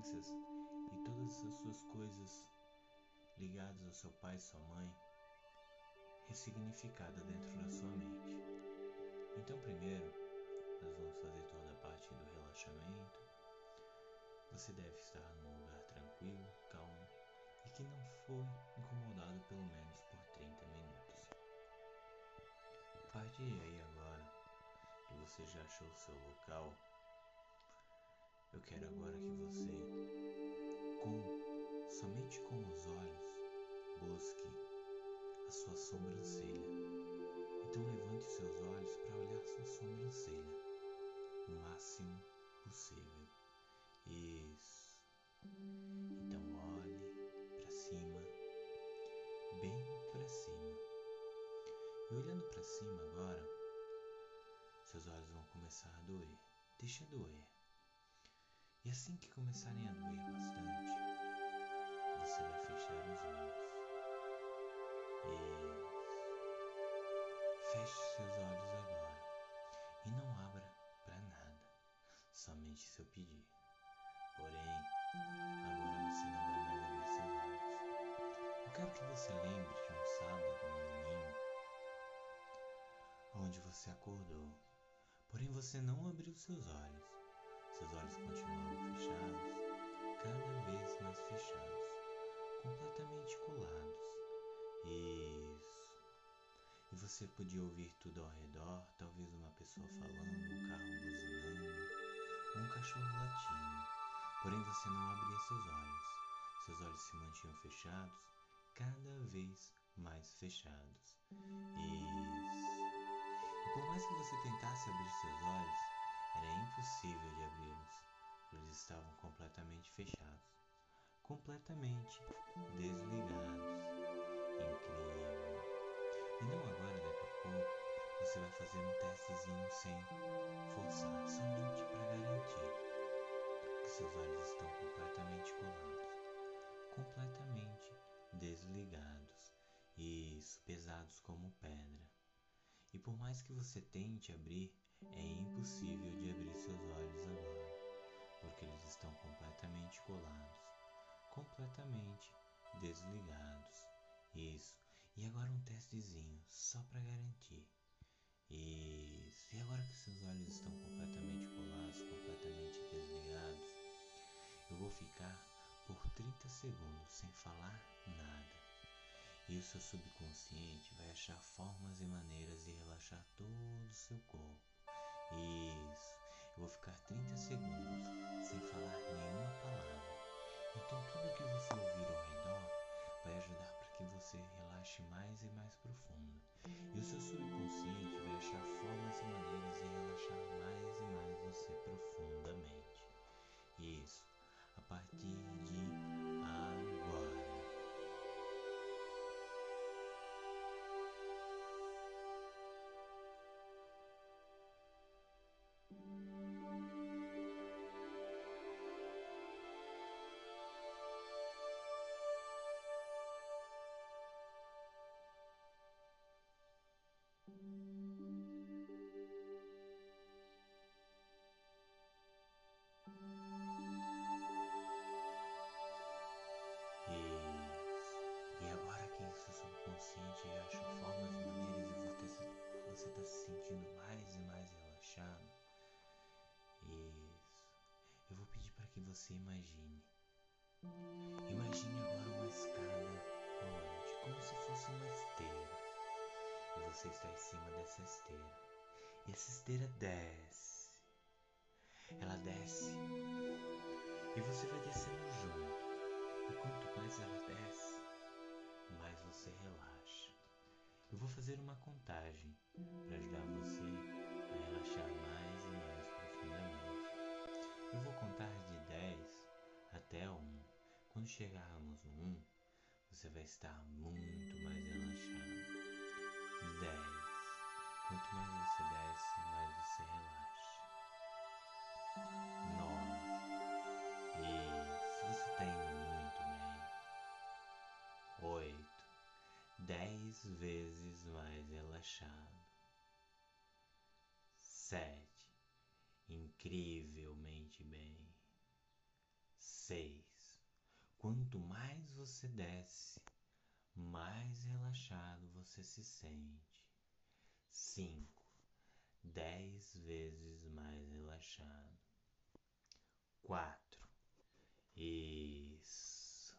crenças e todas as suas coisas ligadas ao seu pai e sua mãe ressignificada dentro da sua mente. Então, primeiro, nós vamos fazer toda a parte do relaxamento. Você deve estar num lugar tranquilo, calmo e que não for incomodado pelo menos por 30 minutos. A partir aí agora que você já achou o seu local, eu quero agora que você, com somente com os olhos, busque a sua sobrancelha. Então levante seus olhos para olhar sua sobrancelha o máximo possível. Isso. Então olhe para cima, bem para cima. E olhando para cima agora, seus olhos vão começar a doer. Deixa doer. E assim que começarem a doer bastante, você vai fechar os olhos. Isso. Feche seus olhos agora e não abra para nada, somente se eu pedir. Porém, agora você não vai mais abrir seus olhos. Eu quero que você lembre de um sábado, um domingo, onde você acordou, porém você não abriu seus olhos. Seus olhos continuavam fechados, cada vez mais fechados, completamente colados. Isso. E você podia ouvir tudo ao redor, talvez uma pessoa falando, um carro buzinando, um cachorro latindo. Porém você não abria seus olhos. Seus olhos se mantinham fechados, cada vez mais fechados. Isso. E por mais que você tentasse abrir seus olhos, era impossível de abri-los. Eles estavam completamente fechados, completamente desligados incrível. E não agora, daqui a pouco, você vai fazer um testezinho sem forçar, somente para garantir que seus olhos estão completamente colados, completamente desligados, isso, pesados como pedra. E por mais que você tente abrir, é impossível de abrir seus olhos agora, porque eles estão completamente colados, completamente desligados. Isso. E agora um testezinho, só para garantir. Isso. E agora que seus olhos estão completamente colados, completamente desligados, eu vou ficar por 30 segundos sem falar nada. E o seu subconsciente vai achar formas e maneiras de relaxar todo o seu corpo. Isso. Eu vou ficar 30 segundos sem falar nenhuma palavra. Então tudo que você ouvir ao redor vai ajudar para que você relaxe mais e mais profundo. Você imagine. Imagine agora uma escada rolante, como se fosse uma esteira. E você está em cima dessa esteira. E essa esteira desce. Ela desce. E você vai descendo junto. E quanto mais ela desce, mais você relaxa. Eu vou fazer uma contagem para ajudar você a relaxar mais e mais profundamente. Eu vou contar de 10 até 1. Quando chegarmos no 1, você vai estar muito mais relaxado. 10. Quanto mais você desce, mais você relaxa. 9. E se você está indo oito, dez vezes mais relaxado, sete, incrivelmente bem, Seis. Quanto mais você desce, mais relaxado você se sente. Cinco. Dez vezes mais relaxado. Quatro. Isso.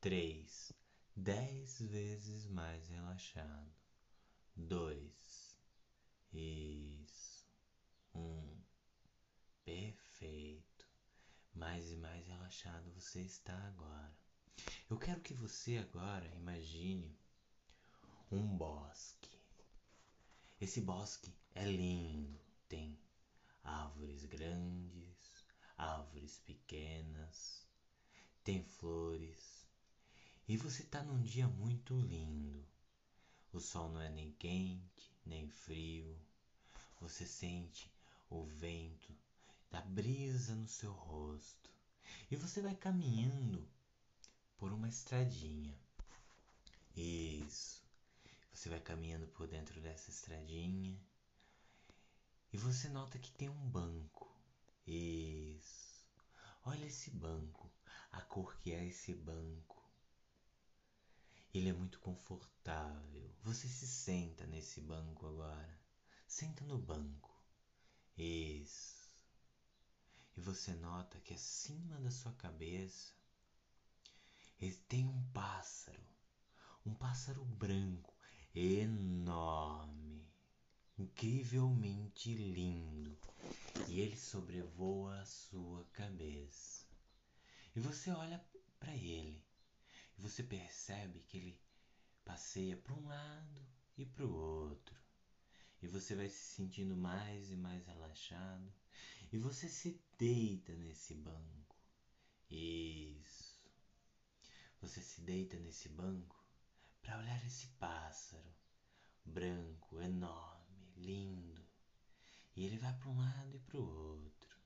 Três. Dez vezes mais relaxado. Dois. Isso. Um. Perfeito. Mais e mais relaxado você está agora. Eu quero que você agora imagine um bosque. Esse bosque é lindo, tem árvores grandes, árvores pequenas, tem flores. E você está num dia muito lindo. O sol não é nem quente, nem frio. Você sente o vento da brisa no seu rosto. E você vai caminhando por uma estradinha. Isso. Você vai caminhando por dentro dessa estradinha e você nota que tem um banco. Isso. Olha esse banco, a cor que é esse banco. Ele é muito confortável. Você se senta nesse banco agora. Senta no banco. Isso e você nota que acima da sua cabeça tem um pássaro, um pássaro branco enorme, incrivelmente lindo, e ele sobrevoa a sua cabeça. E você olha para ele e você percebe que ele passeia para um lado e para o outro. E você vai se sentindo mais e mais relaxado e você se deita nesse banco. Isso. Você se deita nesse banco para olhar esse pássaro branco, enorme, lindo. E ele vai para um lado e para o outro.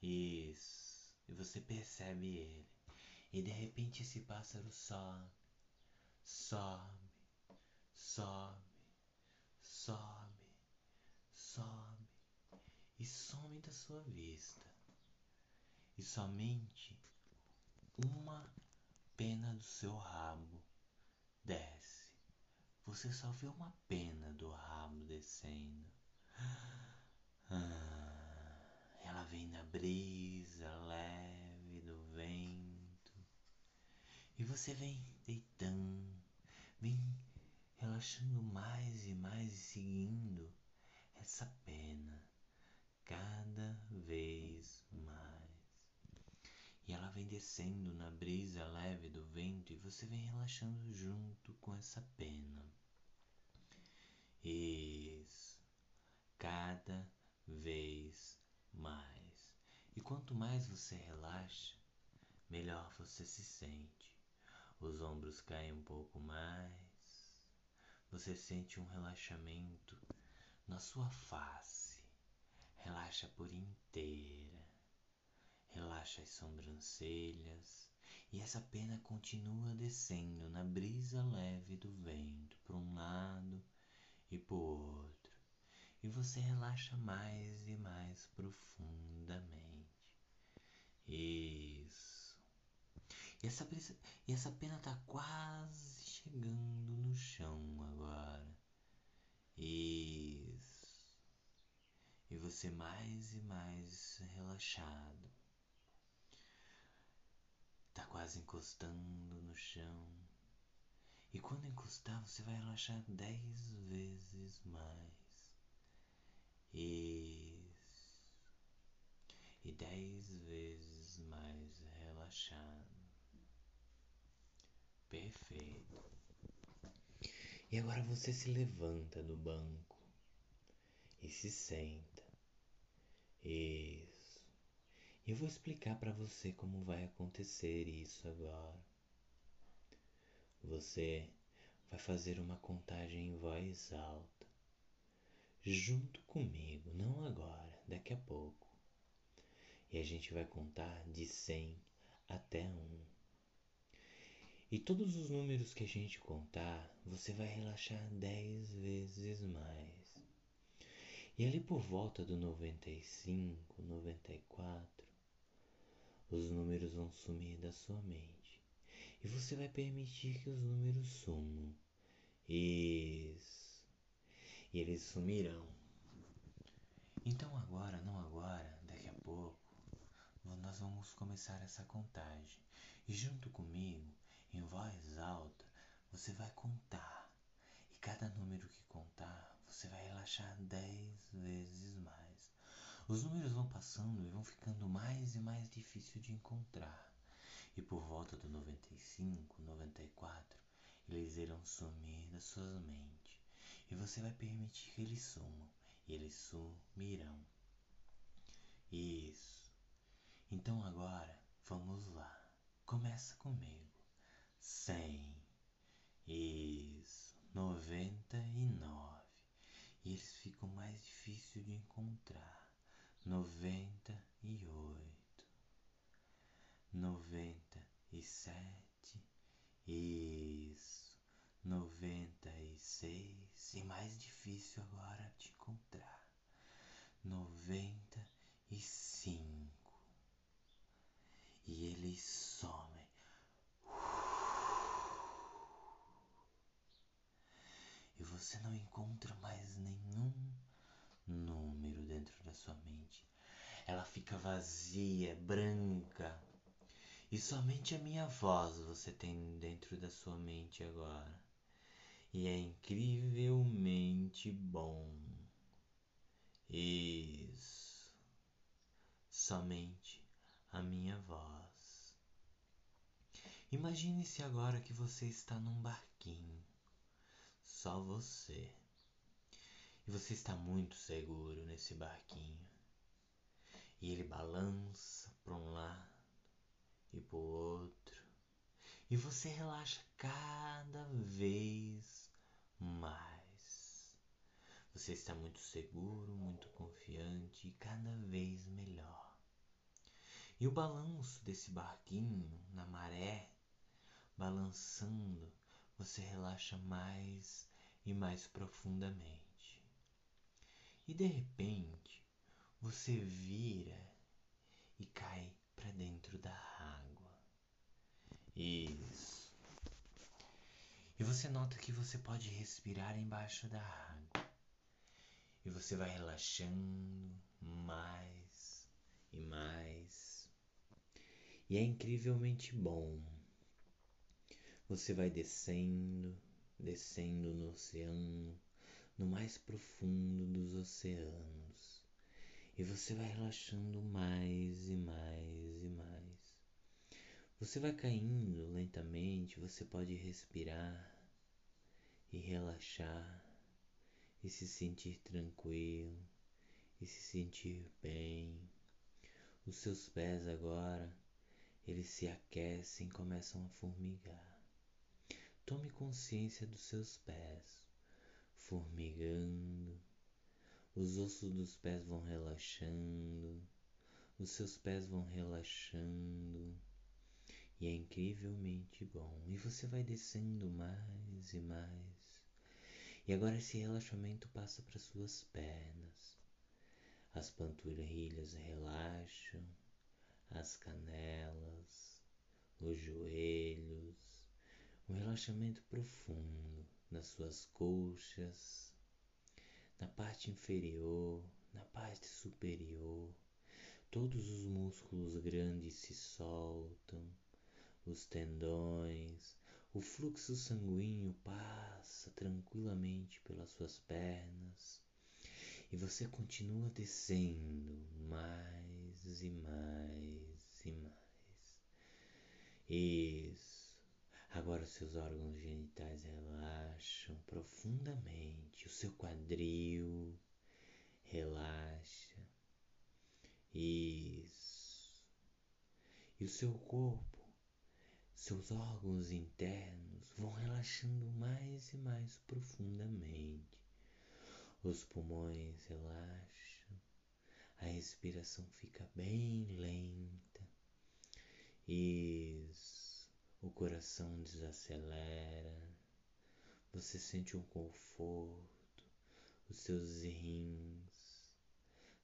Isso. E você percebe ele. E de repente esse pássaro sobe, sobe, sobe, sobe, sobe e some da sua vista. E somente uma pena do seu rabo desce. Você só vê uma pena do rabo descendo. Ah, ela vem na brisa leve do vento. E você vem deitando, vem relaxando mais e mais e seguindo essa pena cada vez mais. E ela vem descendo na brisa leve do vento e você vem relaxando junto com essa pena. Isso. Cada vez mais. E quanto mais você relaxa, melhor você se sente. Os ombros caem um pouco mais. Você sente um relaxamento na sua face Relaxa por inteira. Relaxa as sobrancelhas. E essa pena continua descendo na brisa leve do vento para um lado e para outro. E você relaxa mais e mais profundamente. Isso. E essa, brisa, e essa pena está quase chegando no chão agora. Isso e você mais e mais relaxado. Tá quase encostando no chão. E quando encostar, você vai relaxar dez vezes mais. Isso. E dez vezes mais relaxado. Perfeito. E agora você se levanta do banco e se senta. Isso. E eu vou explicar para você como vai acontecer isso agora. Você vai fazer uma contagem em voz alta, junto comigo, não agora, daqui a pouco. E a gente vai contar de 100 até 1. E todos os números que a gente contar, você vai relaxar 10 vezes mais. E ali por volta do 95, 94, os números vão sumir da sua mente. E você vai permitir que os números sumam. Isso. E eles sumirão. Então agora, não agora, daqui a pouco, nós vamos começar essa contagem. E junto comigo, em voz alta, você vai contar. E cada número que contar, você vai relaxar dez vezes mais. Os números vão passando e vão ficando mais e mais difícil de encontrar. E por volta do 95, 94, eles irão sumir da sua mente. E você vai permitir que eles sumam. E eles sumirão. Isso. Então agora, vamos lá. Começa comigo. Cem. Isso. Noventa e nove. E eles ficam mais difíceis de encontrar. Noventa e oito. Noventa e sete. Isso. Noventa e seis. E mais difícil agora de encontrar. Noventa e cinco e eles somem. E você não encontra mais nenhum número dentro da sua mente. Ela fica vazia, branca. E somente a minha voz você tem dentro da sua mente agora. E é incrivelmente bom. Isso. Somente a minha voz. Imagine-se agora que você está num barquinho, só você. E você está muito seguro nesse barquinho. E ele balança para um lado e para o outro. E você relaxa cada vez mais. Você está muito seguro, muito confiante e cada vez melhor. E o balanço desse barquinho na maré, balançando, você relaxa mais e mais profundamente. E de repente, você vira e cai para dentro da água. Isso. E você nota que você pode respirar embaixo da água. E você vai relaxando mais e mais e é incrivelmente bom. Você vai descendo, descendo no oceano, no mais profundo dos oceanos. E você vai relaxando mais e mais e mais. Você vai caindo lentamente, você pode respirar e relaxar e se sentir tranquilo e se sentir bem. Os seus pés agora eles se aquecem começam a formigar. Tome consciência dos seus pés, formigando. Os ossos dos pés vão relaxando, os seus pés vão relaxando. E é incrivelmente bom. E você vai descendo mais e mais. E agora esse relaxamento passa para suas pernas. As panturrilhas relaxam as canelas, os joelhos, um relaxamento profundo nas suas coxas, na parte inferior, na parte superior. Todos os músculos grandes se soltam, os tendões, o fluxo sanguíneo passa tranquilamente pelas suas pernas e você continua descendo mais e mais e mais. Isso. Agora seus órgãos genitais relaxam profundamente. O seu quadril relaxa. Isso. E o seu corpo, seus órgãos internos vão relaxando mais e mais profundamente. Os pulmões relaxam, a respiração fica bem lenta. Isso, o coração desacelera. Você sente um conforto, os seus rins,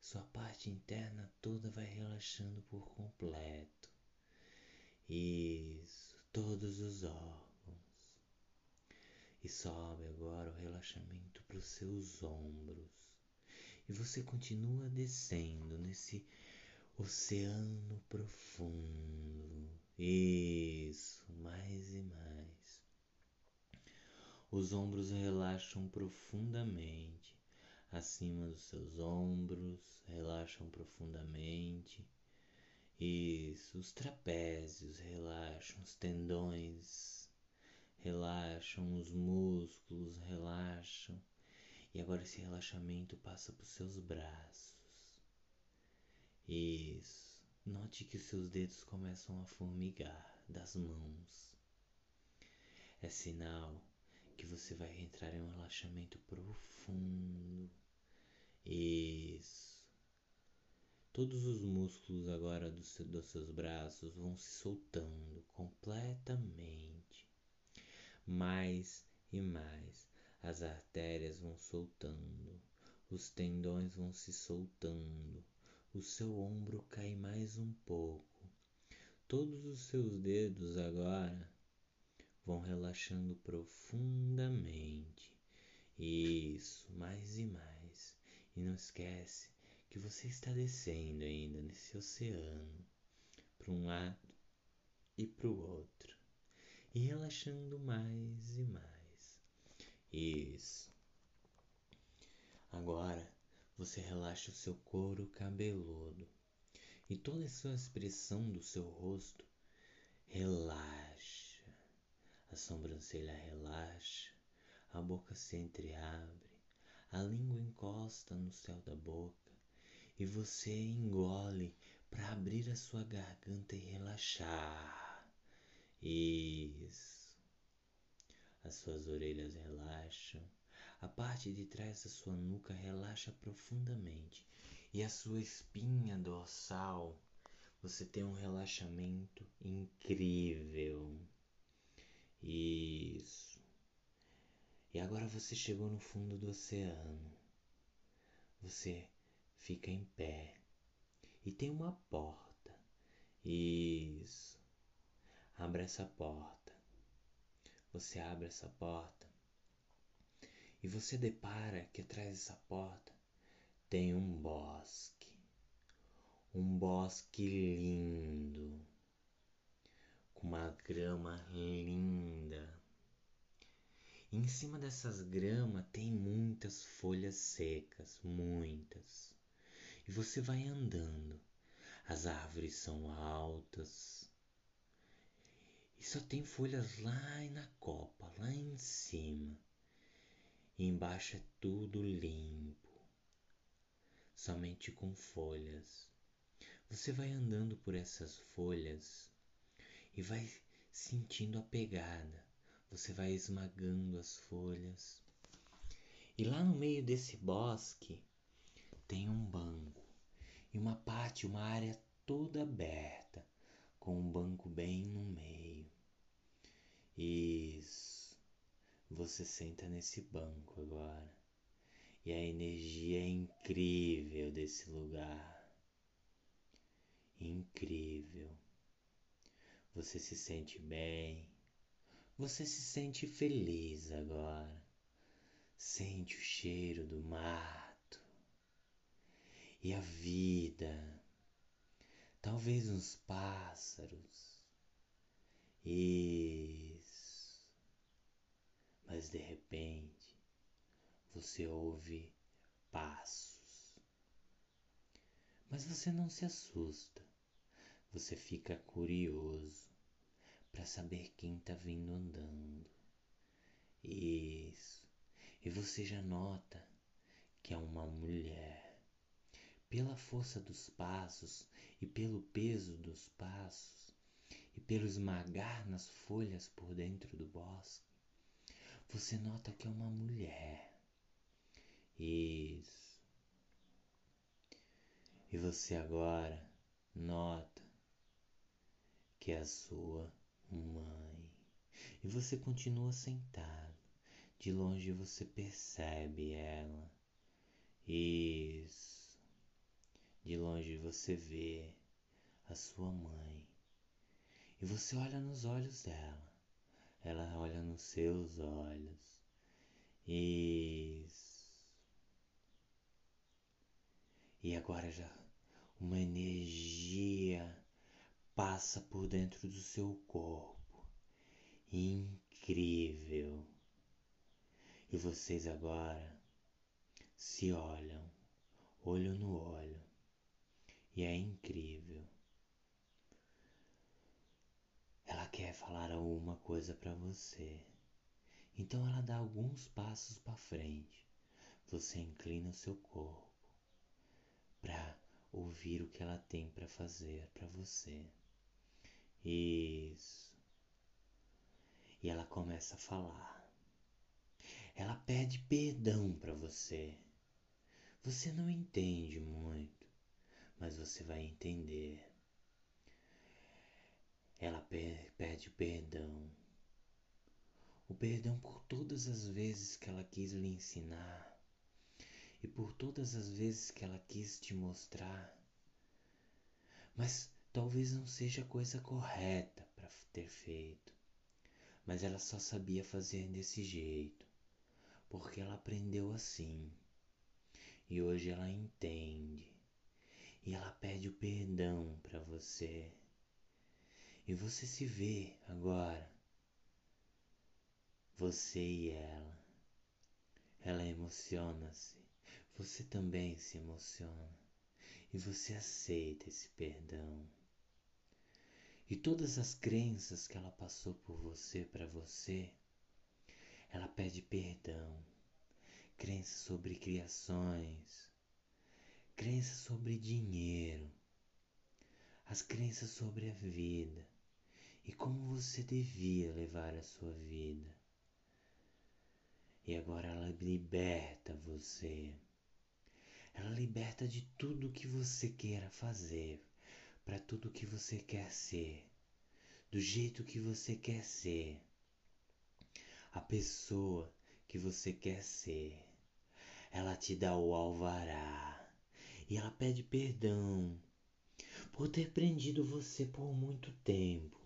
sua parte interna toda vai relaxando por completo. Isso, todos os órgãos. E sobe agora o relaxamento para os seus ombros. E você continua descendo nesse oceano profundo. Isso, mais e mais. Os ombros relaxam profundamente. Acima dos seus ombros, relaxam profundamente. Isso, os trapézios relaxam, os tendões relaxam, os músculos relaxam. E agora esse relaxamento passa para os seus braços. Isso. Note que seus dedos começam a formigar das mãos. É sinal que você vai entrar em um relaxamento profundo. Isso. Todos os músculos agora do seu, dos seus braços vão se soltando completamente. Mais e mais. As artérias vão soltando. Os tendões vão se soltando. O seu ombro cai mais um pouco. Todos os seus dedos agora vão relaxando profundamente. Isso, mais e mais. E não esquece que você está descendo ainda nesse oceano para um lado e para o outro e relaxando mais e mais. Isso. Agora você relaxa o seu couro cabeludo e toda a sua expressão do seu rosto relaxa. A sobrancelha relaxa, a boca se entreabre, a língua encosta no céu da boca e você engole para abrir a sua garganta e relaxar. Isso. As suas orelhas relaxam, a parte de trás da sua nuca relaxa profundamente e a sua espinha dorsal você tem um relaxamento incrível. Isso. E agora você chegou no fundo do oceano. Você fica em pé e tem uma porta. Isso. Abra essa porta. Você abre essa porta e você depara que atrás dessa porta tem um bosque. Um bosque lindo, com uma grama linda. E em cima dessas gramas tem muitas folhas secas, muitas. E você vai andando. As árvores são altas. E só tem folhas lá na copa, lá em cima. E embaixo é tudo limpo. Somente com folhas. Você vai andando por essas folhas e vai sentindo a pegada. Você vai esmagando as folhas. E lá no meio desse bosque tem um banco e uma parte, uma área toda aberta, com um banco bem no meio. Isso. Você senta nesse banco agora. E a energia é incrível desse lugar. Incrível. Você se sente bem. Você se sente feliz agora. Sente o cheiro do mar e a vida, talvez uns pássaros. Isso. Mas de repente você ouve passos. Mas você não se assusta. Você fica curioso para saber quem está vindo andando. Isso. E você já nota que é uma mulher pela força dos passos e pelo peso dos passos e pelo esmagar nas folhas por dentro do bosque, você nota que é uma mulher. Isso. E você agora nota que é a sua mãe. E você continua sentado. De longe você percebe ela. Isso. De longe você vê a sua mãe E você olha nos olhos dela. Ela olha nos seus olhos. Isso. E agora já uma energia passa por dentro do seu corpo. Incrível. E vocês agora se olham, olho no olho. E é incrível. Ela quer falar alguma coisa para você. Então ela dá alguns passos para frente. Você inclina o seu corpo para ouvir o que ela tem para fazer para você. Isso. E ela começa a falar. Ela pede perdão para você. Você não entende muito, mas você vai entender. Ela pede perdão. O perdão por todas as vezes que ela quis lhe ensinar e por todas as vezes que ela quis te mostrar. Mas talvez não seja a coisa correta para ter feito. Mas ela só sabia fazer desse jeito, porque ela aprendeu assim. E hoje ela entende. E ela pede o perdão para você. E você se vê agora. Você e ela. Ela emociona-se. Você também se emociona. E você aceita esse perdão. E todas as crenças que ela passou por você para você, ela pede perdão crenças sobre criações, crenças sobre dinheiro, as crenças sobre a vida e como você devia levar a sua vida. E agora ela liberta você. Ela liberta de tudo que você queira fazer, para tudo que você quer ser, do jeito que você quer ser, a pessoa que você quer ser ela te dá o alvará e ela pede perdão por ter prendido você por muito tempo,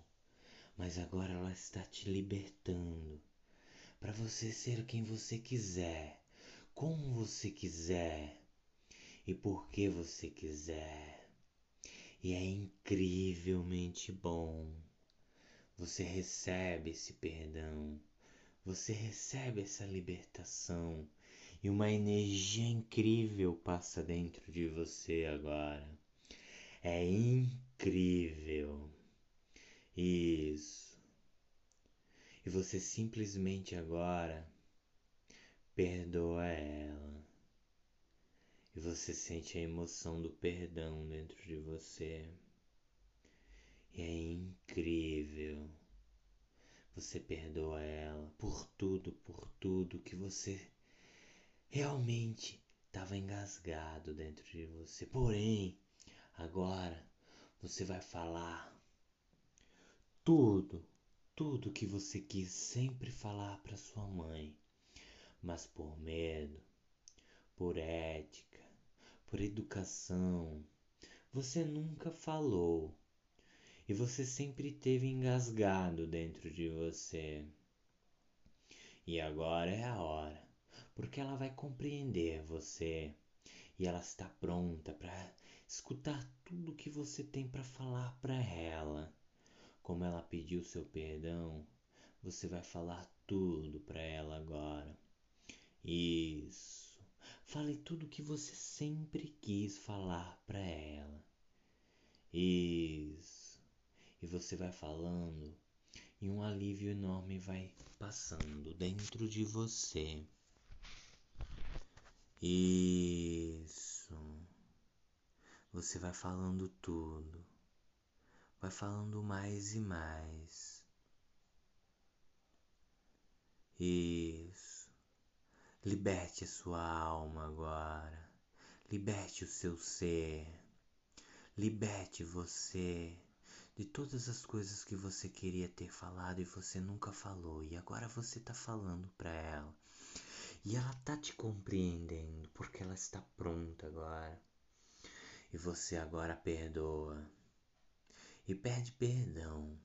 mas agora ela está te libertando para você ser quem você quiser, como você quiser e por que você quiser. E é incrivelmente bom. Você recebe esse perdão, você recebe essa libertação e uma energia incrível passa dentro de você agora. É incrível. Isso. E você simplesmente agora perdoa ela. E você sente a emoção do perdão dentro de você. E é incrível. Você perdoa ela por tudo, por tudo que você realmente estava engasgado dentro de você. Porém, agora você vai falar tudo, tudo que você quis sempre falar para sua mãe, mas por medo, por ética, por educação, você nunca falou. E você sempre teve engasgado dentro de você. E agora é a hora porque ela vai compreender você e ela está pronta para escutar tudo que você tem para falar para ela. Como ela pediu seu perdão, você vai falar tudo para ela agora. Isso. Fale tudo que você sempre quis falar para ela. Isso. E você vai falando e um alívio enorme vai passando dentro de você. Isso. Você vai falando tudo. Vai falando mais e mais. Isso. Liberte a sua alma agora. Liberte o seu ser. Liberte você de todas as coisas que você queria ter falado e você nunca falou e agora você está falando para ela. E ela tá te compreendendo porque ela está pronta agora. E você agora perdoa. E pede perdão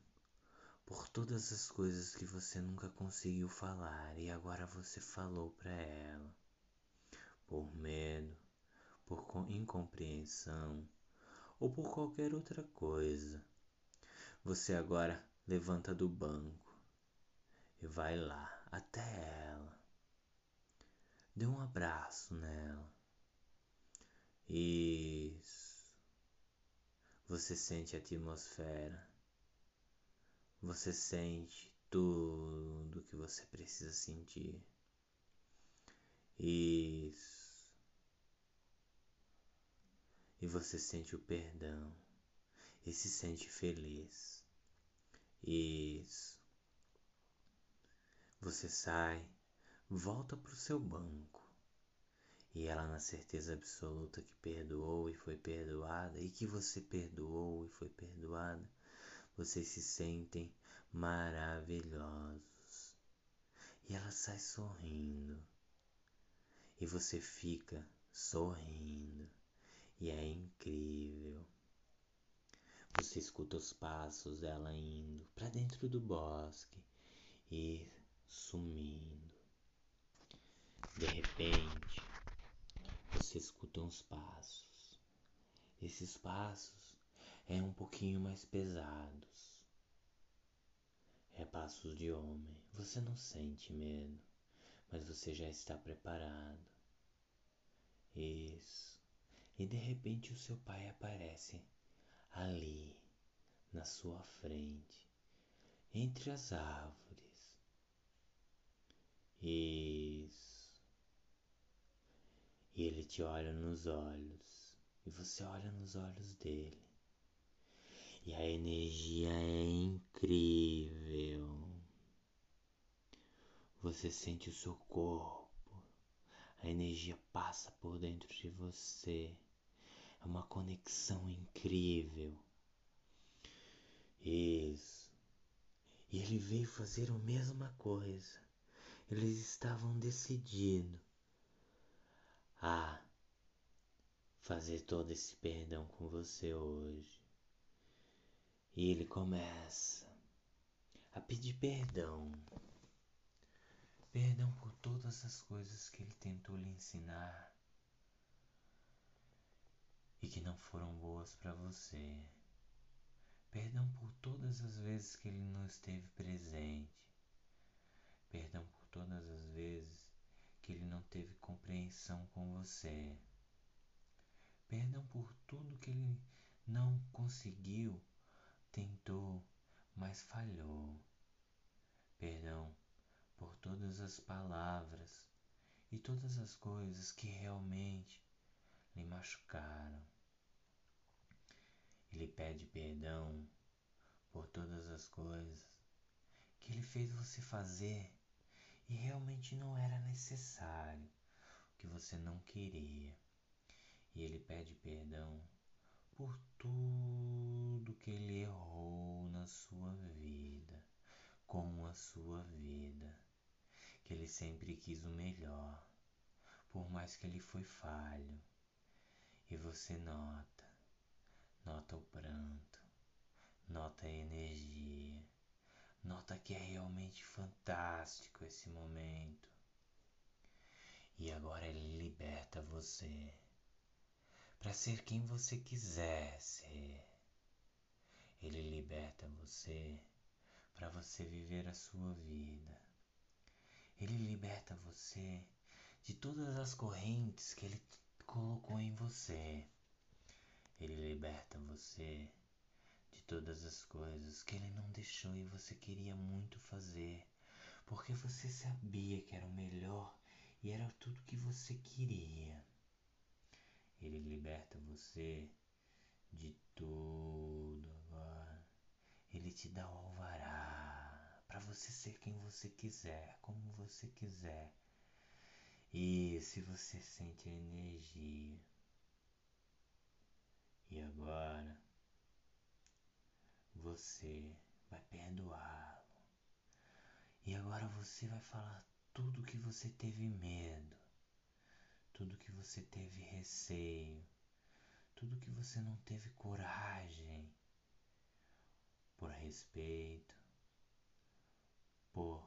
por todas as coisas que você nunca conseguiu falar e agora você falou para ela. Por medo, por incompreensão ou por qualquer outra coisa. Você agora levanta do banco e vai lá até ela. Dê um abraço nela. Isso. Você sente a atmosfera você sente tudo que você precisa sentir. Isso. E você sente o perdão e se sente feliz. Isso. Você sai, volta para o seu banco. E ela, na certeza absoluta que perdoou e foi perdoada, e que você perdoou e foi perdoada, vocês se sentem maravilhosos. E ela sai sorrindo. E você fica sorrindo. E é incrível. Você escuta os passos dela indo para dentro do bosque e sumindo. De repente, você escuta uns passos. Esses passos é um pouquinho mais pesados. É passos de homem. Você não sente medo, mas você já está preparado. Isso. E de repente o seu pai aparece ali, na sua frente, entre as árvores. Isso. E ele te olha nos olhos, e você olha nos olhos dele. E a energia é incrível. Você sente o seu corpo, a energia passa por dentro de você. É uma conexão incrível. Isso. E ele veio fazer a mesma coisa. Eles estavam decididos a fazer todo esse perdão com você hoje. E ele começa a pedir perdão. Perdão por todas as coisas que ele tentou lhe ensinar e que não foram boas para você. Perdão por todas as vezes que ele não esteve presente. Perdão por todas as vezes que ele não teve compreensão com você. Perdão por tudo que ele não conseguiu tentou, mas falhou. Perdão por todas as palavras e todas as coisas que realmente lhe machucaram. Ele pede perdão por todas as coisas que ele fez você fazer e realmente não era necessário, que você não queria. E ele pede perdão por tudo que ele errou na sua vida, com a sua vida, que ele sempre quis o melhor, por mais que ele foi falho. E você nota, nota o pranto, nota a energia, nota que é realmente fantástico esse momento. E agora ele liberta você para ser quem você quiser ser. Ele liberta você para você viver a sua vida. Ele liberta você de todas as correntes que ele colocou em você. Ele liberta você todas as coisas que ele não deixou e você queria muito fazer, porque você sabia que era o melhor e era tudo que você queria. Ele liberta você de tudo agora. Ele te dá o alvará para você ser quem você quiser, como você quiser. E se você sente a energia. E agora você vai perdoá-lo. E agora você vai falar tudo que você teve medo tudo que você teve receio, tudo que você não teve coragem, por respeito, por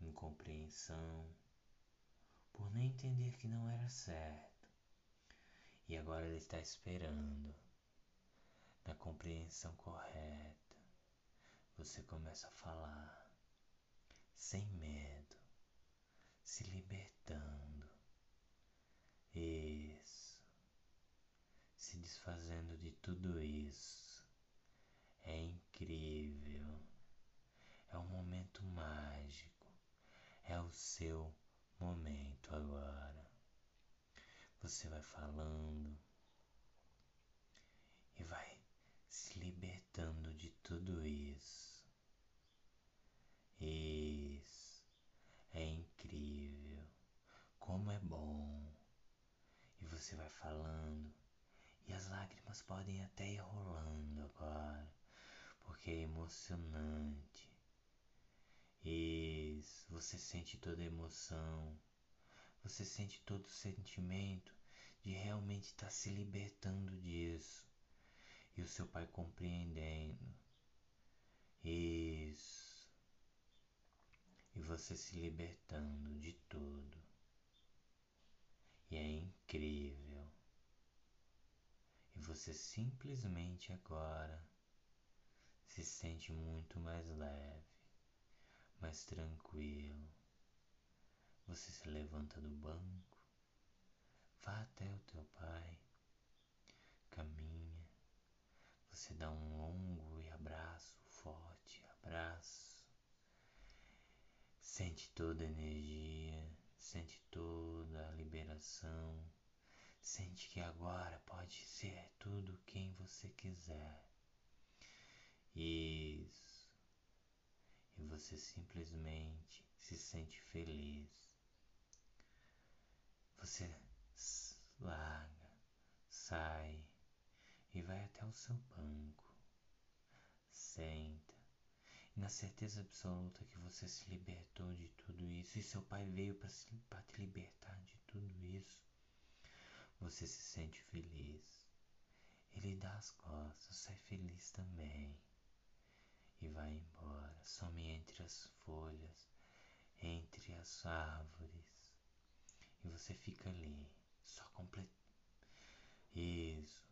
incompreensão, por nem entender que não era certo. E agora ele está esperando na compreensão correta. Você começa a falar sem medo, se libertando. Isso. Se desfazendo de tudo isso. É incrível. É um momento mágico. É o seu momento agora. Você vai falando e vai se libertando de tudo isso. Isso é incrível. Como é bom. E você vai falando e as lágrimas podem até ir rolando agora, porque é emocionante. Isso, você sente toda a emoção, você sente todo o sentimento de realmente estar tá se libertando disso. E o seu pai compreendendo. Isso. E você se libertando de tudo. E é incrível. E você simplesmente agora se sente muito mais leve mais tranquilo. Você se levanta do banco, vá até o teu pai, caminha, você dá um longo e abraço, forte abraço, sente toda a energia, sente toda a liberação, sente que agora pode ser tudo quem você quiser. Isso e você simplesmente se sente feliz. Você larga, sai e vai até o seu banco. Senta na certeza absoluta que você se libertou de tudo isso e seu pai veio para te libertar de tudo isso. Você se sente feliz. Ele dá as costas, sai feliz também e vai embora, some entre as folhas, entre as árvores, e você fica ali, só complet... Isso.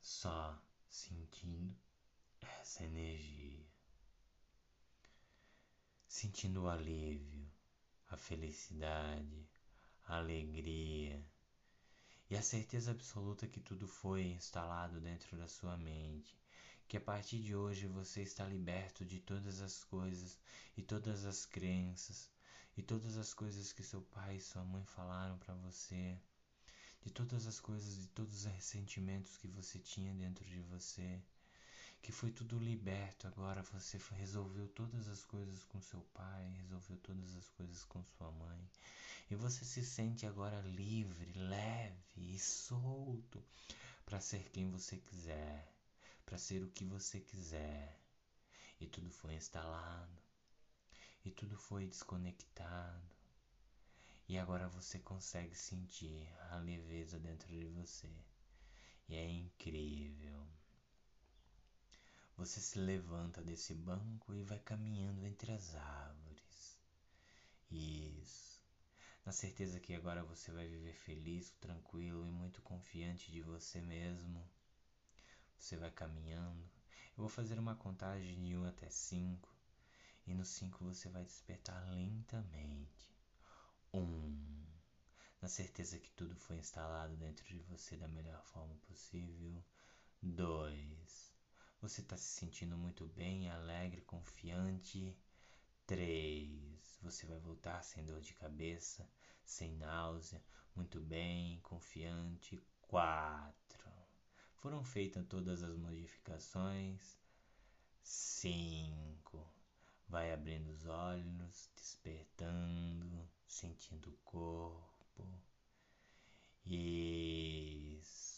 Só sentindo essa energia, sentindo o alívio, a felicidade, a alegria e a certeza absoluta que tudo foi instalado dentro da sua mente, que a partir de hoje você está liberto de todas as coisas e todas as crenças e todas as coisas que seu pai e sua mãe falaram para você, de todas as coisas e todos os ressentimentos que você tinha dentro de você, que foi tudo liberto. Agora você resolveu todas as coisas com seu pai, resolveu todas as coisas com sua mãe e você se sente agora livre, leve e solto para ser quem você quiser, para ser o que você quiser. E tudo foi instalado, e tudo foi desconectado. E agora você consegue sentir a leveza dentro de você. E é incrível. Você se levanta desse banco e vai caminhando entre as árvores. Isso na certeza que agora você vai viver feliz, tranquilo e muito confiante de você mesmo. Você vai caminhando. Eu vou fazer uma contagem de 1 até 5 e no 5 você vai despertar lentamente. 1. Um, na certeza que tudo foi instalado dentro de você da melhor forma possível. 2. Você está se sentindo muito bem, alegre, confiante. 3. Você vai voltar sem dor de cabeça, sem náusea, muito bem, confiante. 4. Foram feitas todas as modificações. 5. Vai abrindo os olhos, despertando, sentindo o corpo. Isso.